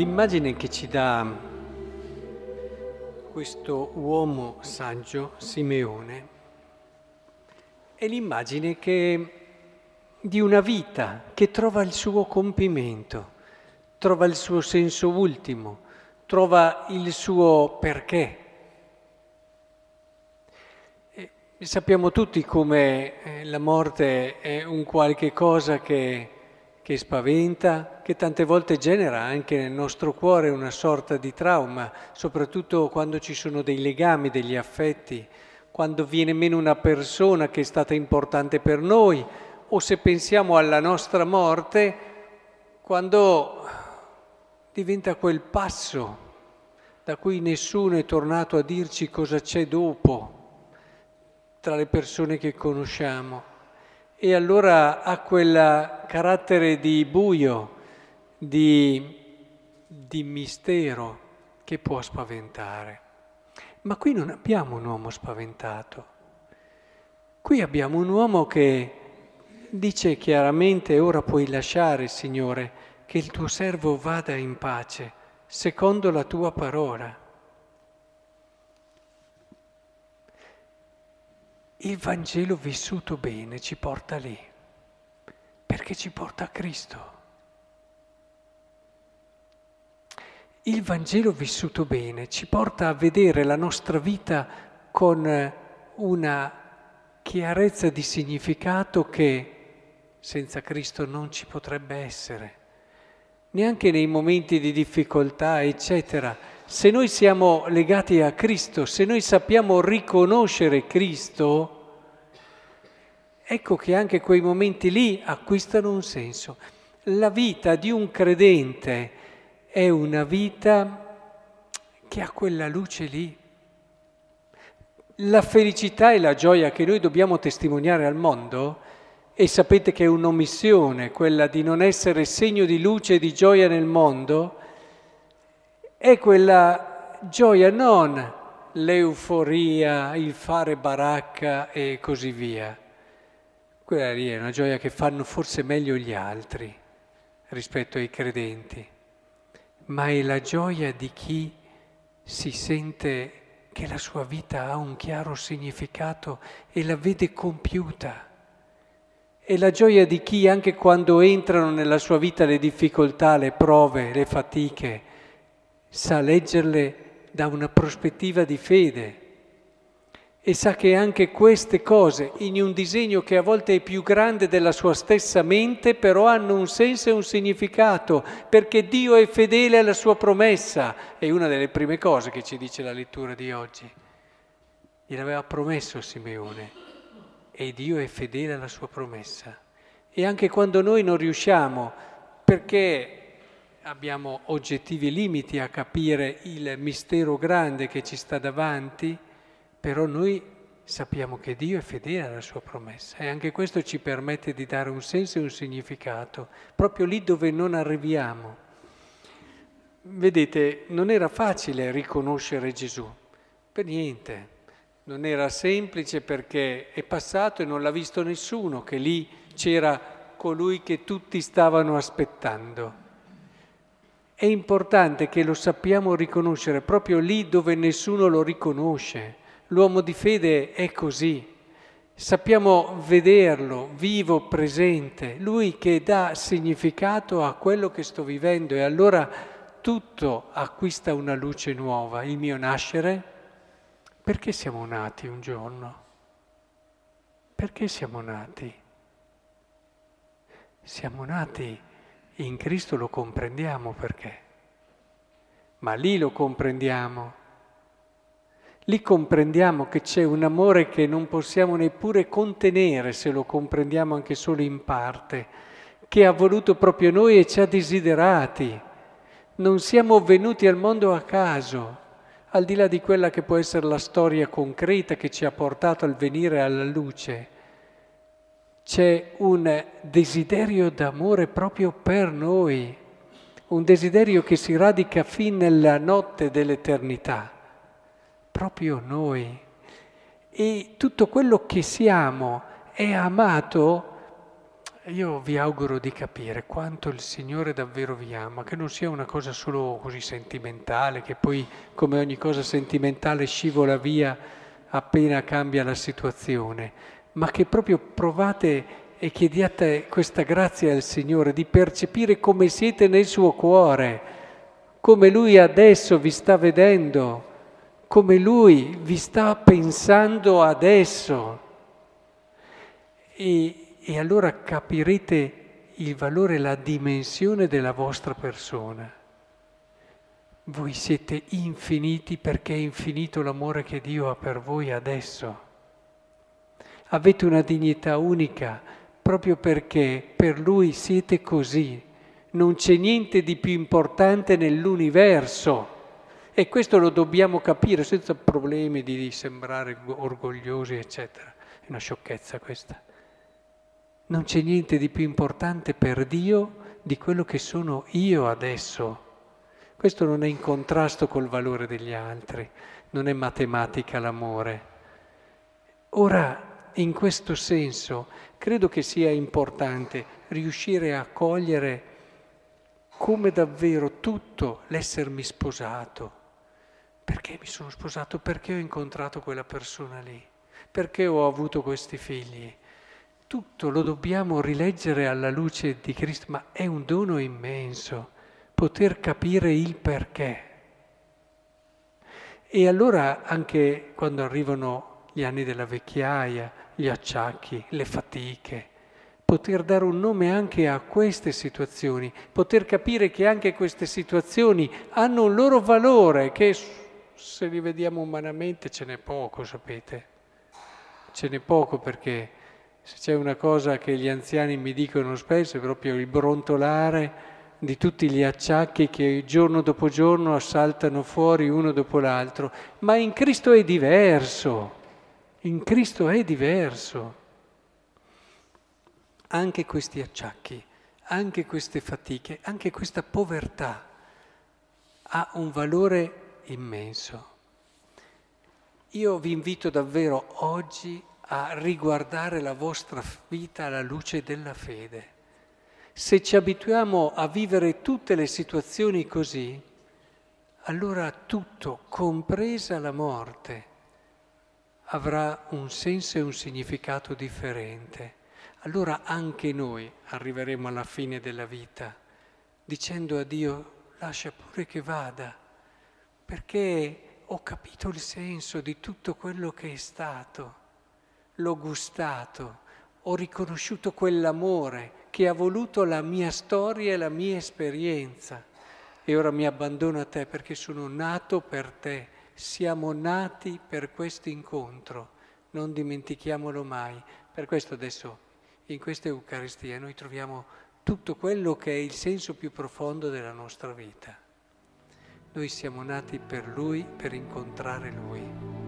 L'immagine che ci dà questo uomo saggio, Simeone, è l'immagine che, di una vita che trova il suo compimento, trova il suo senso ultimo, trova il suo perché. E sappiamo tutti come eh, la morte è un qualche cosa che che spaventa, che tante volte genera anche nel nostro cuore una sorta di trauma, soprattutto quando ci sono dei legami, degli affetti, quando viene meno una persona che è stata importante per noi, o se pensiamo alla nostra morte, quando diventa quel passo da cui nessuno è tornato a dirci cosa c'è dopo tra le persone che conosciamo e allora ha quel carattere di buio, di, di mistero che può spaventare. Ma qui non abbiamo un uomo spaventato, qui abbiamo un uomo che dice chiaramente ora puoi lasciare, Signore, che il tuo servo vada in pace, secondo la tua parola. Il Vangelo vissuto bene ci porta lì, perché ci porta a Cristo. Il Vangelo vissuto bene ci porta a vedere la nostra vita con una chiarezza di significato che senza Cristo non ci potrebbe essere, neanche nei momenti di difficoltà, eccetera se noi siamo legati a Cristo, se noi sappiamo riconoscere Cristo, ecco che anche quei momenti lì acquistano un senso. La vita di un credente è una vita che ha quella luce lì. La felicità e la gioia che noi dobbiamo testimoniare al mondo, e sapete che è un'omissione quella di non essere segno di luce e di gioia nel mondo, è quella gioia, non l'euforia, il fare baracca e così via. Quella lì è una gioia che fanno forse meglio gli altri rispetto ai credenti, ma è la gioia di chi si sente che la sua vita ha un chiaro significato e la vede compiuta. È la gioia di chi anche quando entrano nella sua vita le difficoltà, le prove, le fatiche, sa leggerle da una prospettiva di fede e sa che anche queste cose, in un disegno che a volte è più grande della sua stessa mente, però hanno un senso e un significato, perché Dio è fedele alla sua promessa. È una delle prime cose che ci dice la lettura di oggi. Gliel'aveva promesso Simeone e Dio è fedele alla sua promessa. E anche quando noi non riusciamo, perché abbiamo oggettivi limiti a capire il mistero grande che ci sta davanti, però noi sappiamo che Dio è fedele alla sua promessa e anche questo ci permette di dare un senso e un significato, proprio lì dove non arriviamo. Vedete, non era facile riconoscere Gesù, per niente, non era semplice perché è passato e non l'ha visto nessuno, che lì c'era colui che tutti stavano aspettando. È importante che lo sappiamo riconoscere proprio lì dove nessuno lo riconosce. L'uomo di fede è così. Sappiamo vederlo vivo, presente, lui che dà significato a quello che sto vivendo e allora tutto acquista una luce nuova. Il mio nascere, perché siamo nati un giorno? Perché siamo nati? Siamo nati in Cristo lo comprendiamo perché, ma lì lo comprendiamo. Lì comprendiamo che c'è un amore che non possiamo neppure contenere se lo comprendiamo anche solo in parte, che ha voluto proprio noi e ci ha desiderati. Non siamo venuti al mondo a caso, al di là di quella che può essere la storia concreta che ci ha portato al venire alla luce c'è un desiderio d'amore proprio per noi, un desiderio che si radica fin nella notte dell'eternità, proprio noi. E tutto quello che siamo è amato io vi auguro di capire quanto il Signore davvero vi ama, che non sia una cosa solo così sentimentale, che poi come ogni cosa sentimentale scivola via appena cambia la situazione, ma che proprio provate e chiediate questa grazia al Signore di percepire come siete nel suo cuore, come Lui adesso vi sta vedendo, come Lui vi sta pensando adesso. E e allora capirete il valore, la dimensione della vostra persona. Voi siete infiniti perché è infinito l'amore che Dio ha per voi adesso. Avete una dignità unica proprio perché per Lui siete così. Non c'è niente di più importante nell'universo. E questo lo dobbiamo capire senza problemi di sembrare orgogliosi, eccetera. È una sciocchezza questa. Non c'è niente di più importante per Dio di quello che sono io adesso. Questo non è in contrasto col valore degli altri, non è matematica l'amore. Ora, in questo senso, credo che sia importante riuscire a cogliere come davvero tutto l'essermi sposato. Perché mi sono sposato? Perché ho incontrato quella persona lì? Perché ho avuto questi figli? tutto lo dobbiamo rileggere alla luce di Cristo, ma è un dono immenso poter capire il perché. E allora anche quando arrivano gli anni della vecchiaia, gli acciacchi, le fatiche, poter dare un nome anche a queste situazioni, poter capire che anche queste situazioni hanno un loro valore, che se li vediamo umanamente ce n'è poco, sapete? Ce n'è poco perché se c'è una cosa che gli anziani mi dicono spesso è proprio il brontolare di tutti gli acciacchi che giorno dopo giorno assaltano fuori uno dopo l'altro, ma in Cristo è diverso, in Cristo è diverso. Anche questi acciacchi, anche queste fatiche, anche questa povertà ha un valore immenso. Io vi invito davvero oggi a riguardare la vostra vita alla luce della fede. Se ci abituiamo a vivere tutte le situazioni così, allora tutto, compresa la morte, avrà un senso e un significato differente. Allora anche noi arriveremo alla fine della vita dicendo a Dio lascia pure che vada, perché ho capito il senso di tutto quello che è stato. L'ho gustato, ho riconosciuto quell'amore che ha voluto la mia storia e la mia esperienza. E ora mi abbandono a te perché sono nato per te, siamo nati per questo incontro, non dimentichiamolo mai. Per questo adesso in questa Eucaristia noi troviamo tutto quello che è il senso più profondo della nostra vita. Noi siamo nati per Lui, per incontrare Lui.